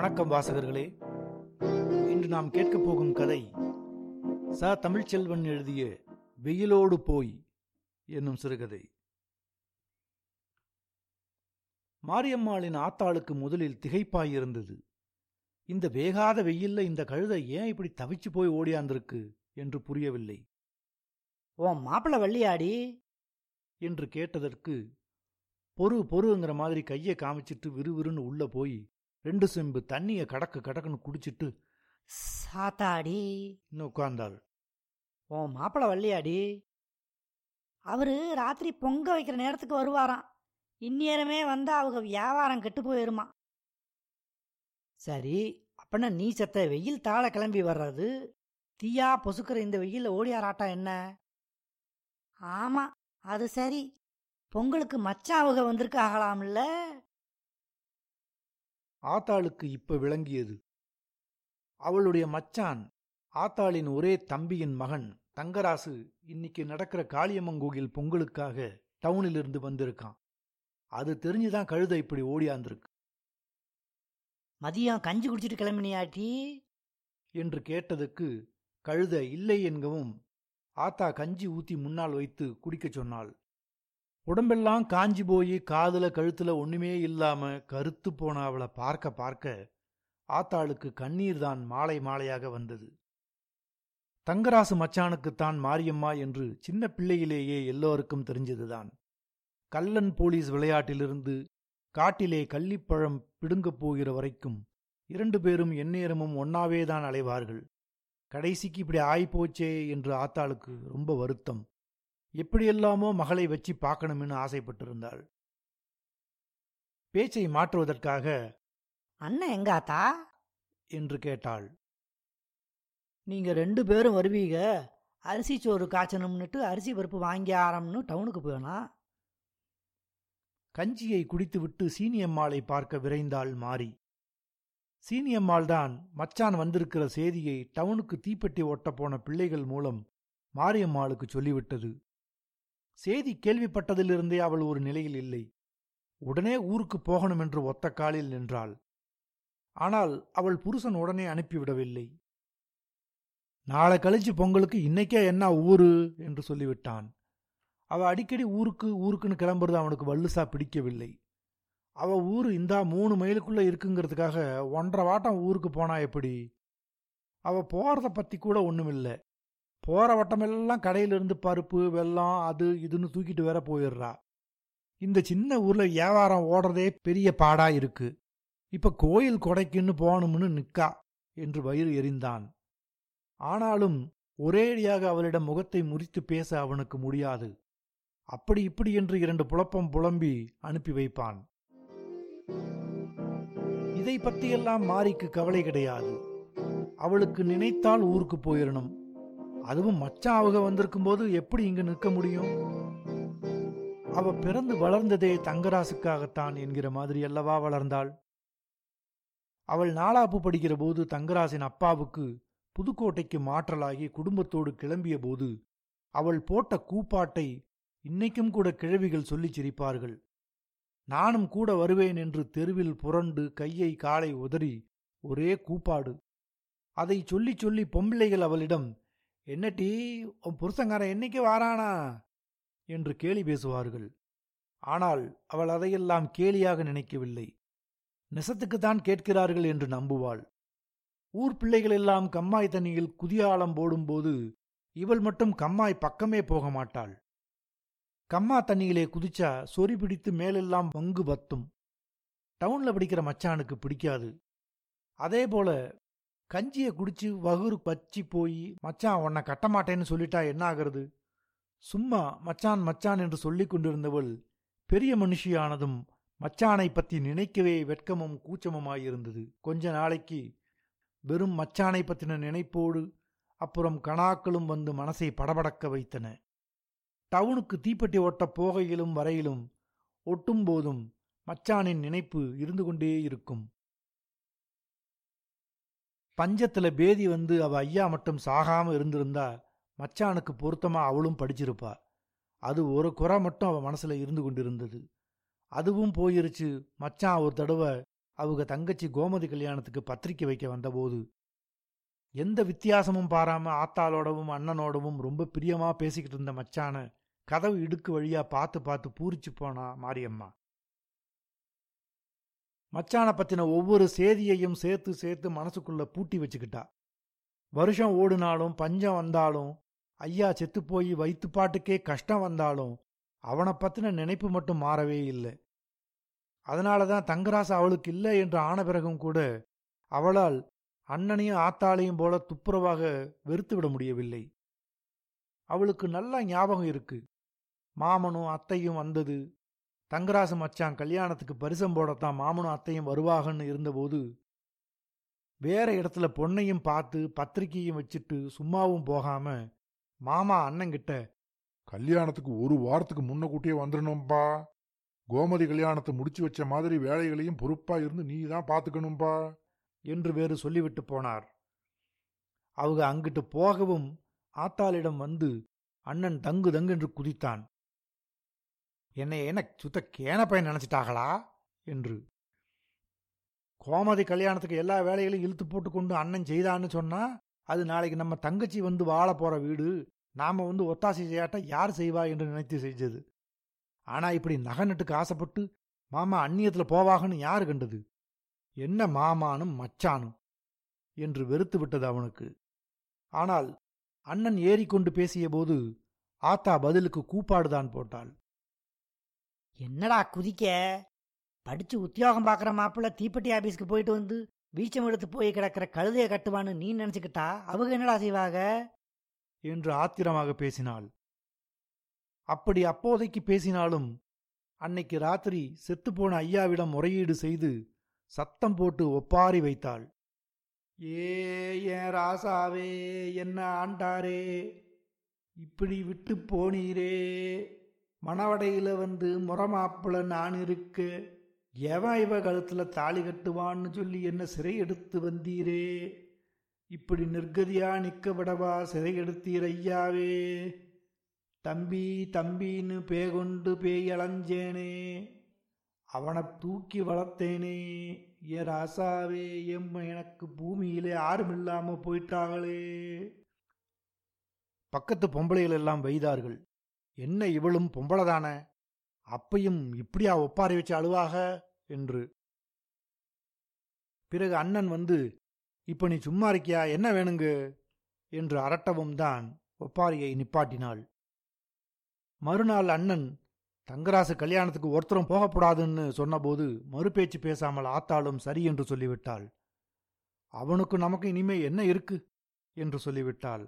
வணக்கம் வாசகர்களே. இன்று நாம் கேட்கப் போகும் கதை ச. தமிழ்ச்செல்வன் எழுதிய வெயிலோடு போய் என்னும் சிறுகதை. மாரியம்மாளின் ஆத்தாளுக்கு முதலில் திகைப்பாய் இருந்தது. இந்த வேகாத வெயில்ல இந்த கழுதை ஏன் இப்படி தவிச்சு போய் ஓடியாந்திருக்கு என்று புரியவில்லை. உன் மாப்பிள்ளை வள்ளியாடி? என்று கேட்டதற்கு பொறு பொறுங்கிற மாதிரி கையை காமிச்சிட்டு விறுவிறுன்னு உள்ள போய் ரெண்டு செம்பு தண்ணிய கடக்கு கடக்குன்னு குடிச்சிட்டு சாத்தாடி. உட்கார்ந்தாள். உன் மாப்பிள்ளை வள்ளியாடி. அவரு ராத்திரி பொங்க வைக்கிற நேரத்துக்கு வருவாராம். இந்நேரமே வந்தா அவங்க வியாபாரம் கெட்டு போயிருமா. சரி அப்பனா நீ செத்த வெயில் தாழ கிளம்பி வர்றது. தீயா பொசுக்கிற இந்த வெயில்ல ஓடியாராட்டா என்ன? ஆமா அது சரி. பொங்கலுக்கு மச்சான் அவங்க வந்திருக்காகலாம்ல. ஆத்தாளுக்கு இப்ப விளங்கியது. அவளுடைய மச்சான் ஆத்தாளின் ஒரே தம்பியின் மகன் தங்கராசு இன்னைக்கு நடக்கிற காளியம்மன் கோயில் பொங்கலுக்காக டவுனிலிருந்து வந்திருக்கான். அது தெரிஞ்சுதான் கழுதை இப்படி ஓடியாந்திருக்கு. மதியம் கஞ்சி குடிச்சிட்டு கிளம்பினியாட்டி? என்று கேட்டதுக்கு கழுதை இல்லை என்கவும் ஆத்தா கஞ்சி ஊத்தி முன்னால் வைத்து குடிக்கச் சொன்னாள். உடம்பெல்லாம் காஞ்சி போய் காதுல கழுத்துல ஒண்ணுமே இல்லாம கருத்து போன அவளை பார்க்க பார்க்க ஆத்தாளுக்கு கண்ணீர் தான் மாலை மாலையாக வந்தது. தங்கராசு மச்சானுக்குத்தான் மாரியம்மா என்று சின்ன பிள்ளையிலேயே எல்லோருக்கும் தெரிஞ்சதுதான். கல்லன் போலீஸ் விளையாட்டிலிருந்து காட்டிலே கள்ளிப்பழம் பிடுங்கப் போகிற வரைக்கும் இரண்டு பேரும் எந்நேரமும் ஒன்னாவேதான் அலைவார்கள். கடைசிக்கு இப்படி ஆய்போச்சே என்று ஆத்தாளுக்கு ரொம்ப வருத்தம். எப்படியெல்லாமோ மகளை வச்சு பார்க்கணும்னு ஆசைப்பட்டிருந்தாள். பேச்சை மாற்றுவதற்காக அண்ணன் எங்காத்தா என்று கேட்டாள். நீங்க ரெண்டு பேரும் வருவீங்க அரிசி சோறு காய்ச்சணும்னுட்டு அரிசி பருப்பு வாங்கி ஆரம்னு டவுனுக்கு போனா கஞ்சியை குடித்துவிட்டு சீனியம்மாளை பார்க்க விரைந்தாள் மாறி சீனியம்மாள்தான் மச்சான் வந்திருக்கிற செய்தியை டவுனுக்கு தீப்பெட்டி ஒட்டப் போன பிள்ளைகள் மூலம் மாரியம்மாளுக்கு சொல்லிவிட்டது. செய்தி கேள்விப்பட்டதிலிருந்தே அவள் ஒரு நிலையில் இல்லை. உடனே ஊருக்கு போகணும் என்று ஒத்த காலில் நின்றாள். ஆனால் அவள் புருஷன் உடனே அனுப்பிவிடவில்லை. நாளை கழிச்சு பொங்கலுக்கு இன்னைக்கே என்ன ஊரு? என்று சொல்லிவிட்டான். அவ அடிக்கடி ஊருக்கு ஊருக்குன்னு கிளம்புறது அவனுக்கு வல்லுசா பிடிக்கவில்லை. அவ ஊர் இந்தா மூணு மைலுக்குள்ள இருக்குங்கிறதுக்காக ஒன்றரை வாட்டம் ஊருக்கு போனா எப்படி? அவ போறத பத்தி கூட ஒண்ணுமில்லை. போகிற வட்டமெல்லாம் கடையிலிருந்து பருப்பு வெல்லம் அது இதுன்னு தூக்கிட்டு வேற போயிடுறா. இந்த சின்ன ஊரில் வியாபாரம் ஓடுறதே பெரிய பாடா இருக்கு. இப்போ கோயில் கொடைக்குன்னு போகணும்னு நிக்கா என்று வயிறு எரிந்தான். ஆனாலும் ஒரேடியாக அவளிடம் முகத்தை முறித்து பேச அவனுக்கு முடியாது. அப்படி இப்படி என்று இரண்டு புலப்பம் புலம்பி அனுப்பி வைப்பான். இதை பற்றியெல்லாம் மாரிக்கு கவலை கிடையாது. அவளுக்கு நினைத்தால் ஊருக்கு போயிடணும் அதுவும் மச்சான் அவங்க வந்திருக்கும் போது எப்படி இங்கு நிற்க முடியும்? அவ பிறந்து வளர்ந்ததே தங்கராசுக்காகத்தான் என்கிற மாதிரி அல்லவா வளர்ந்தாள்? அவள் நாளாப்பு படிக்கிற போது தங்கராசின் அப்பாவுக்கு புதுக்கோட்டைக்கு மாற்றலாகி குடும்பத்தோடு கிளம்பிய போது அவள் போட்ட கூப்பாட்டை இன்னைக்கும் கூட கிழவிகள் சொல்லிச் சிரிப்பார்கள். நானும் கூட வருவேன் என்று தெருவில் புரண்டு கையை காலை உதறி ஒரே கூப்பாடு. அதை சொல்லி சொல்லி பொம்பிள்ளைகள் அவளிடம் என்னட்டி உன் புருஷங்காரன் என்னைக்கு வாரானா? என்று கேலி பேசுவார்கள். ஆனால் அவள் அதையெல்லாம் கேலியாக நினைக்கவில்லை. நெசத்துக்குத்தான் கேட்கிறார்கள் என்று நம்புவாள். ஊர் பிள்ளைகள் எல்லாம் கம்மாய் தண்ணியில் குதியாலம் போடும்போது இவள் மட்டும் கம்மாய் பக்கமே போக மாட்டாள். கம்மா தண்ணியிலே குதிச்சா சொறி பிடித்து மேலெல்லாம் வங்கு பத்தும். டவுன்ல படிக்கிற மச்சானுக்கு பிடிக்காது. அதே போல கஞ்சியை குடிச்சு வகுறு பச்சி போய் மச்சான் உன்னை கட்டமாட்டேன்னு சொல்லிட்டா என்ன ஆகிறது? சும்மா மச்சான் மச்சான் என்று சொல்லிக் கொண்டிருந்தவள் பெரிய மனுஷியானதும் மச்சானை பத்தி நினைக்கவே வெட்கமும் கூச்சமுமாயிருந்தது. கொஞ்ச நாளைக்கு வெறும் மச்சானை பத்தின நினைப்போடு அப்புறம் கணாக்களும் வந்து மனசை படபடக்க வைத்தன. டவுனுக்கு தீப்பெட்டி ஓட்ட போகையிலும் வரையிலும் ஒட்டும் போதும் மச்சானின் நினைப்பு இருந்து கொண்டே இருக்கும். பஞ்சத்தில் பேதி வந்து அவ ஐயா மட்டும் சாகாமல் இருந்திருந்தா மச்சானுக்கு பொருத்தமாக அவளும் படிச்சிருப்பா. அது ஒரு குறை மட்டும் அவள் மனசில் இருந்து கொண்டிருந்தது. அதுவும் போயிருச்சு. மச்சான் ஒரு தடவை அவங்க தங்கச்சி கோமதி கல்யாணத்துக்கு பத்திரிக்கை வைக்க வந்தபோது எந்த வித்தியாசமும் பாராம ஆத்தாளோடவும் அண்ணனோடவும் ரொம்ப பிரியமாக பேசிக்கிட்டு இருந்த மச்சான கதவு இடுக்கு வழியாக பார்த்து பார்த்து பூரிச்சு போனா மாரியம்மா. மச்சான பற்றின ஒவ்வொரு சேதியையும் சேர்த்து சேர்த்து மனசுக்குள்ளே பூட்டி வச்சுக்கிட்டா. வருஷம் ஓடினாலும் பஞ்சம் வந்தாலும் ஐயா செத்து போய் வயிற்றுப்பாட்டுக்கே கஷ்டம் வந்தாலும் அவனை பற்றின நினைப்பு மட்டும் மாறவே இல்லை. அதனால தான் தங்கராசு அவளுக்கு இல்லை என்று ஆன பிறகும் கூட அவளால் அண்ணனையும் ஆத்தாளையும் போல துப்புரவாக வெறுத்து விட முடியவில்லை. அவளுக்கு நல்ல ஞாபகம் இருக்கு. மாமனும் அத்தையும் வந்தது. தங்கராசு மச்சான் கல்யாணத்துக்கு பரிசம் போடத்தான் மாமனும் அத்தையும் வருவாகன்னு இருந்தபோது வேற இடத்துல பொண்ணையும் பார்த்து பத்திரிக்கையும் வச்சுட்டு சும்மாவும் போகாம மாமா அண்ணங்கிட்ட கல்யாணத்துக்கு ஒரு வாரத்துக்கு முன்ன கூட்டியே வந்துடணும்பா கோமதி கல்யாணத்தை முடிச்சு வச்ச மாதிரி வேலைகளையும் பொறுப்பா இருந்து நீ தான் பாத்துக்கணும்பா. என்று வேறு சொல்லிவிட்டு போனார். அவங்க அங்கிட்டு போகவும் ஆத்தாளிடம் வந்து அண்ணன் தங்கு தங்கு என்று குதித்தான். என்னை என்ன சுத்த கேன பையன் நினைச்சிட்டாங்களா என்று. கோமதி கல்யாணத்துக்கு எல்லா வேலைகளையும் இழுத்து போட்டு கொண்டு அண்ணன் செய்தான்னு சொன்னா அது நாளைக்கு நம்ம தங்கச்சி வந்து வாழ போற வீடு நாம வந்து ஒத்தாசை செய்யாட்ட யார் செய்வா என்று நினைத்து செஞ்சது. ஆனா இப்படி நகநட்டுக்கு ஆசைப்பட்டு மாமா அந்நியத்துல போவாகன்னு யாரு கண்டது? என்ன மாமானும் மச்சானும்? என்று வெறுத்து விட்டது அவனுக்கு. ஆனால் அண்ணன் ஏறிக்கொண்டு பேசியபோது ஆத்தா பதிலுக்கு கூப்பாடுதான் போட்டாள். என்னடா குதிக்க? படிச்சு உத்தியோகம் பார்க்குற மாப்பிள்ள தீப்பெட்டி ஆபீஸ்க்கு போயிட்டு வந்து வீச்சம் எடுத்து போய் கிடக்கிற கழுதையை கட்டுவான்னு நீ நினைச்சுக்கிட்டா? அவங்க என்னடா செய்வாங்க? என்று ஆத்திரமாக பேசினாள். அப்படி அப்போதைக்கு பேசினாலும் அன்னைக்கு ராத்திரி செத்துப்போன ஐயாவிடம் முறையீடு செய்து சத்தம் போட்டு ஒப்பாரி வைத்தாள். ஏ என் ராசாவே என்ன ஆண்டாரே? இப்படி விட்டு போனீரே? மணவடையில் வந்து முறமாப்பிள நான் இருக்க. எவன் இவ கழுத்தில் தாலி கட்டுவான்னு சொல்லி என்ன சிறை எடுத்து வந்தீரே? இப்படி நிர்கதியா நிற்க விடவா சிறை எடுத்தீர் ஐயாவே? தம்பி தம்பின்னு பேகொண்டு பேய் அலைஞ்சேனே? அவனை தூக்கி வளர்த்தேனே? என் ராசாவே எம்ம எனக்கு பூமியிலே இல்லாமல் போயிட்டாங்களே? பக்கத்து பொம்பளைகள் எல்லாம் வைதார்கள். என்ன இவளும் பொம்பளதான? அப்பையும் இப்படியா ஒப்பாரி வச்சு அழுவாக? என்று. பிறகு அண்ணன் வந்து இப்ப நீ சும்மா இருக்கியா? என்ன வேணுங்க? என்று அரட்டவும் தான் ஒப்பாரியை நிப்பாட்டினாள். மறுநாள் அண்ணன் தங்கராசு கல்யாணத்துக்கு ஒருத்தரும் போகக்கூடாதுன்னு சொன்னபோது மறுபேச்சு பேசாமல் ஆத்தாளும் சரி என்று சொல்லிவிட்டாள். அவனுக்கு நமக்கு இனிமே என்ன இருக்கு? என்று சொல்லிவிட்டாள்.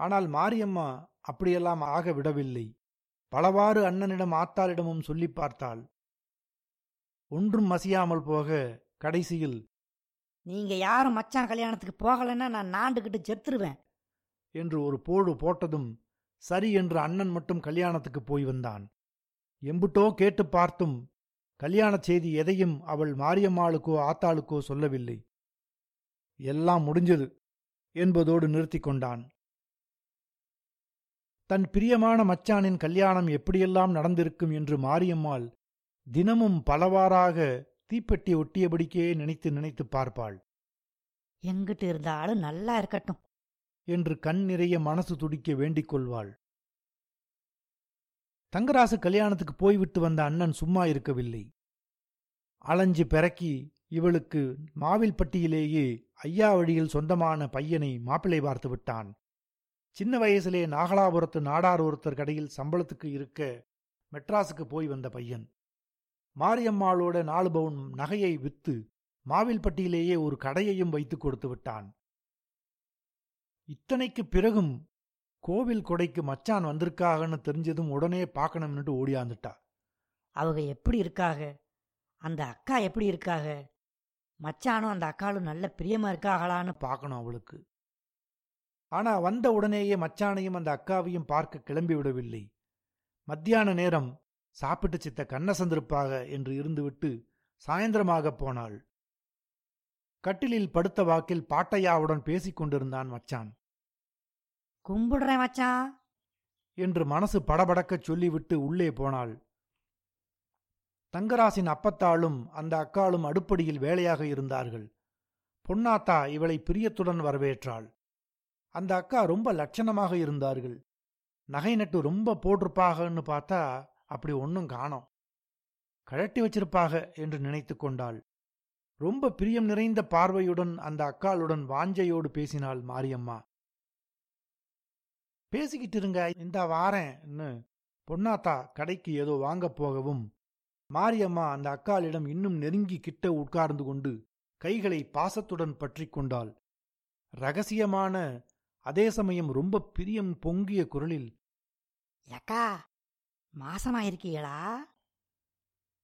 ஆனால் மாரியம்மா அப்படியெல்லாம் ஆக விடவில்லை பலவாறு அண்ணனிடம் ஆத்தாளிடமும் சொல்லி பார்த்தாள். ஒன்றும் மசியாமல் போக கடைசியில் நீங்க யாரும் மச்சான் கல்யாணத்துக்கு போகலைன்னா நான் நாண்டுகிட்டு செத்துருவேன். என்று ஒரு போடு போட்டதும் சரி என்று அண்ணன் மட்டும் கல்யாணத்துக்கு போய் வந்தான். எம்புட்டோ கேட்டு பார்த்தும் கல்யாணச் செய்தி எதையும் அவள் மாரியம்மாளுக்கோ ஆத்தாளுக்கோ சொல்லவில்லை. எல்லாம் முடிஞ்சது என்பதோடு நிறுத்திக் கொண்டான். தன் பிரியமான மச்சானின் கல்யாணம் எப்படியெல்லாம் நடந்திருக்கும் என்று மாரியம்மாள் தினமும் பலவாறாக தீப்பெட்டி ஒட்டியபடிக்கே நினைத்து நினைத்து பார்ப்பாள். எங்கிட்டு இருந்தாலும் நல்லா இருக்கட்டும். என்று கண் நிறைய மனசு துடிக்க வேண்டிக் கொள்வாள். தங்கராசு கல்யாணத்துக்கு போய்விட்டு வந்த அண்ணன் சும்மா இருக்கவில்லை. அலைஞ்சு பெறக்கி இவளுக்கு மாவில்பட்டியிலேயே ஐயா வழியில் சொந்தமான பையனை மாப்பிள்ளை பார்த்து விட்டான். சின்ன வயசிலே நாகலாபுரத்து நாடார் ஒருத்தர் கடையில் சம்பளத்துக்கு இருக்க மெட்ராஸுக்கு போய் வந்த பையன். மாரியம்மாளோட நாலு பவுன் நகையை வித்து மாவில்பட்டியிலேயே ஒரு கடையையும் வைத்து கொடுத்து விட்டான். இத்தனைக்கு பிறகும் கோவில் கொடைக்கு மச்சான் வந்திருக்காகன்னு தெரிஞ்சதும் உடனே பார்க்கணும்னுட்டு ஓடியாந்துட்டா. அவங்க எப்படி இருக்காக? அந்த அக்கா எப்படி இருக்காக? மச்சானும் அந்த அக்காளும் நல்ல பிரியமா இருக்காகளான்னு பார்க்கணும் அவளுக்கு. ஆனா வந்த உடனேயே மச்சானையும் அந்த அக்காவையும் பார்க்க கிளம்பி விடவில்லை. மத்தியான நேரம் சாப்பிட்டு சித்த கண்ணசந்திருப்பாக என்று இருந்துவிட்டு சாயந்தரமாக போனாள். கட்டிலில் படுத்த வாக்கில் பாட்டையாவுடன் பேசிக் கொண்டிருந்தான் மச்சான். கும்பிடுறேன் மச்சான் என்று மனசு படபடக்கச் சொல்லிவிட்டு உள்ளே போனாள். தங்கராசின் அப்பத்தாளும் அந்த அக்காளும் அடுப்படியில் வேலையாக இருந்தார்கள். பொன்னாத்தா இவளை பிரியத்துடன் வரவேற்றாள். அந்த அக்கா ரொம்ப லட்சணமாக இருந்தார்கள். நகை நட்டு ரொம்ப போட்டிருப்பாகன்னு பார்த்தா அப்படி ஒன்றும் காணோம். கழட்டி வச்சிருப்பாக என்று நினைத்து கொண்டாள். ரொம்ப பிரியம் நிறைந்த பார்வையுடன் அந்த அக்காளுடன் வாஞ்சையோடு பேசினாள் மாரியம்மா. பேசிக்கிட்டு இருங்க இந்த வாரேன்னு பொன்னாத்தா கடைக்கு ஏதோ வாங்க போகவும். மாரியம்மா அந்த அக்காளிடம் இன்னும் நெருங்கி கிட்ட உட்கார்ந்து கொண்டு கைகளை பாசத்துடன் பற்றி கொண்டாள். ரகசியமான அதே சமயம் ரொம்ப பிரியம் பொங்கிய குரலில் ஏக்கா மாசமா இருக்கீங்களா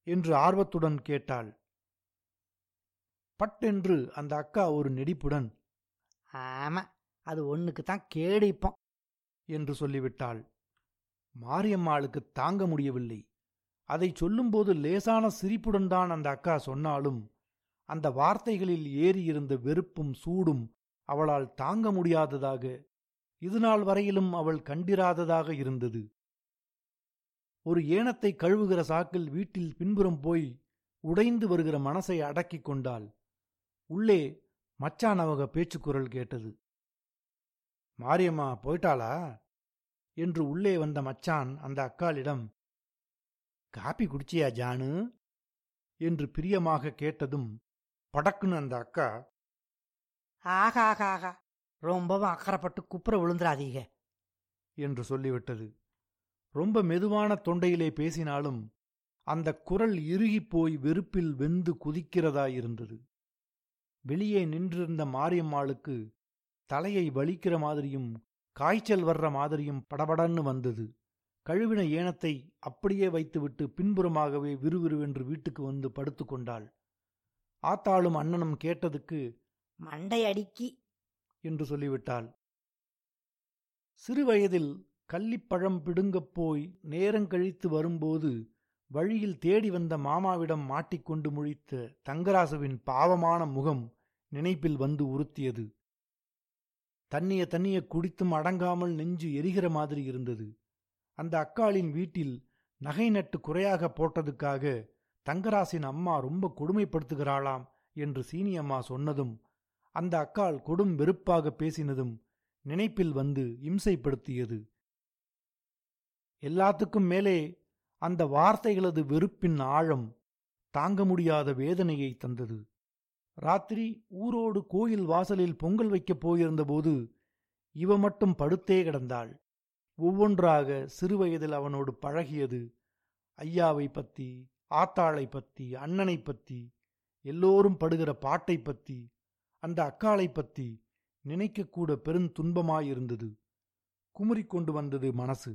என்று ஆர்வத்துடன் கேட்டாள். பட்டென்று அந்த அக்கா ஒரு நெடிப்புடன் ஆமா அது ஒண்ணுக்கு தான் கேடிப்போம் என்று சொல்லிவிட்டாள். மாரியம்மாளுக்கு தாங்க முடியவில்லை. அதை சொல்லும்போது லேசான சிரிப்புடன் தான் அந்த அக்கா சொன்னாலும் அந்த வார்த்தைகளில் ஏறியிருந்த வெறுப்பும் சூடும் அவளால் தாங்க முடியாததாக இதுநாள் வரையிலும் அவள் கண்டிராததாக இருந்தது. ஒரு ஏனத்தை கழுவுகிற சாக்கில் வீட்டில் பின்புறம் போய் உடைந்து வருகிற மனசை அடக்கிக் கொண்டாள். உள்ளே மச்சான் அவங்க பேச்சுக்குரல் கேட்டது. மாரியம்மா போயிட்டாளா? என்று உள்ளே வந்த மச்சான் அந்த அக்காளிடம் காப்பி குடிச்சியா ஜானு? என்று பிரியமாக கேட்டதும் படக்குன்னு அந்த அக்கா ஆகாகாகா ரொம்பவும் அக்கறைப்பட்டு குப்புற விழுந்துராதீங்க என்று சொல்லிவிட்டது. ரொம்ப மெதுவான தொண்டையிலே பேசினாலும் அந்த குரல் இறுகிப்போய் வெறுப்பில் வெந்து குதிக்கிறதாயிருந்தது வெளியே நின்றிருந்த மாரியம்மாளுக்கு தலையை வலிக்கிற மாதிரியும் காய்ச்சல் வர்ற மாதிரியும் படபடன்னு வந்தது. கழுவின ஏனத்தை அப்படியே வைத்துவிட்டு பின்புறமாகவே விறுவிறுவென்று வீட்டுக்கு வந்து படுத்துக்கொண்டாள். ஆத்தாளும் அண்ணனும் கேட்டதுக்கு மண்டையடிக்கி. என்று சொல்லிவிட்டாள். சிறுவயதில் கள்ளிப்பழம் பிடுங்கப் போய் நேரங்கழித்து வரும்போது வழியில் தேடி வந்த மாமாவிடம் மாட்டிக்கொண்டு முழித்த தங்கராசுவின் பாவமான முகம் நினைப்பில் வந்து உறுத்தியது. தண்ணிய தண்ணிய குடித்தும் அடங்காமல் நெஞ்சு எரிகிற மாதிரி இருந்தது. அந்த அக்காளின் வீட்டில் நகை நட்டு குறையாக போட்டதுக்காக தங்கராசின் அம்மா ரொம்ப கொடுமைப்படுத்துகிறாளாம் என்று சீனியம்மா சொன்னதும் அந்த அக்காள் கொடும் வெறுப்பாக பேசினதும் நினைப்பில் வந்து இம்சைப்படுத்தியது. எல்லாத்துக்கும் மேலே அந்த வார்த்தைகளது வெறுப்பின் ஆழம் தாங்க முடியாத வேதனையை தந்தது. ராத்திரி ஊரோடு கோயில் வாசலில் பொங்கல் வைக்கப் போயிருந்தபோது இவ மட்டும் படுத்தே கிடந்தாள். ஒவ்வொன்றாக சிறுவயதில் அவனோடு பழகியது ஐயாவை பத்தி ஆத்தாளை பத்தி அண்ணனை பத்தி எல்லோரும் படுகிற பாட்டை பத்தி அந்த அக்காளை பத்தி நினைக்கக்கூட பெருந்துன்பமாயிருந்தது குமுறிக்கொண்டு வந்தது மனசு.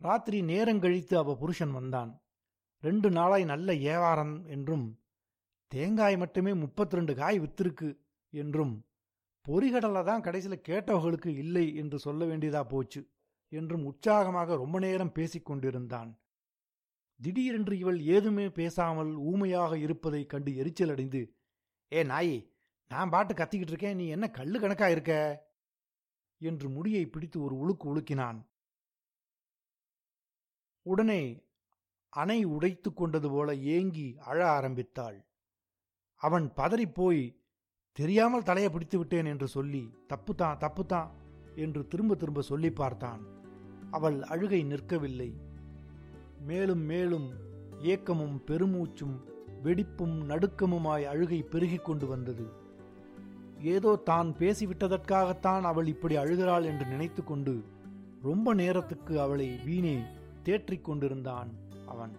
ராத்திரி நேரங்கழித்து அவ புருஷன் வந்தான். ரெண்டு நாளாய் நல்ல ஏவாரம் என்றும் தேங்காய் மட்டுமே முப்பத்தி ரெண்டு காய் வித்திருக்கு என்றும் பொறிகடலை தான் கடைசியில் கேட்டவர்களுக்கு இல்லை என்று சொல்ல வேண்டியதா போச்சு என்றும் உற்சாகமாக ரொம்ப நேரம் பேசிக் கொண்டிருந்தான். திடீரென்று இவள் ஏதுமே பேசாமல் ஊமையாக இருப்பதைக் கண்டு எரிச்சலடைந்து ஏ நாயி நான் பாட்டு கத்திக்கிட்டு இருக்கேன் நீ என்ன கல்லு கணக்கா இருக்க? என்று முடியை பிடித்து ஒரு உழுக்கு உழுக்கினான். உடனே அணை உடைத்து கொண்டது போல ஏங்கி அழ ஆரம்பித்தாள். அவன் பதறிப்போய் தெரியாமல் தலையை பிடித்து விட்டேன் என்று சொல்லி தப்புதான் தப்புதான் என்று திரும்ப திரும்ப சொல்லி பார்த்தான். அவள் அழுகை நிற்கவில்லை. மேலும் மேலும் ஏக்கமும் பெருமூச்சும் வெடிப்பும் நடுக்கமுமாய் அழுகை பெருகிக் கொண்டு வந்தது. ஏதோ தான் பேசிவிட்டதற்காகத்தான் அவள் இப்படி அழுகிறாள் என்று நினைத்துக்கொண்டு ரொம்ப நேரத்துக்கு அவளை வீணே தேற்றிக் கொண்டிருந்தான் அவன்.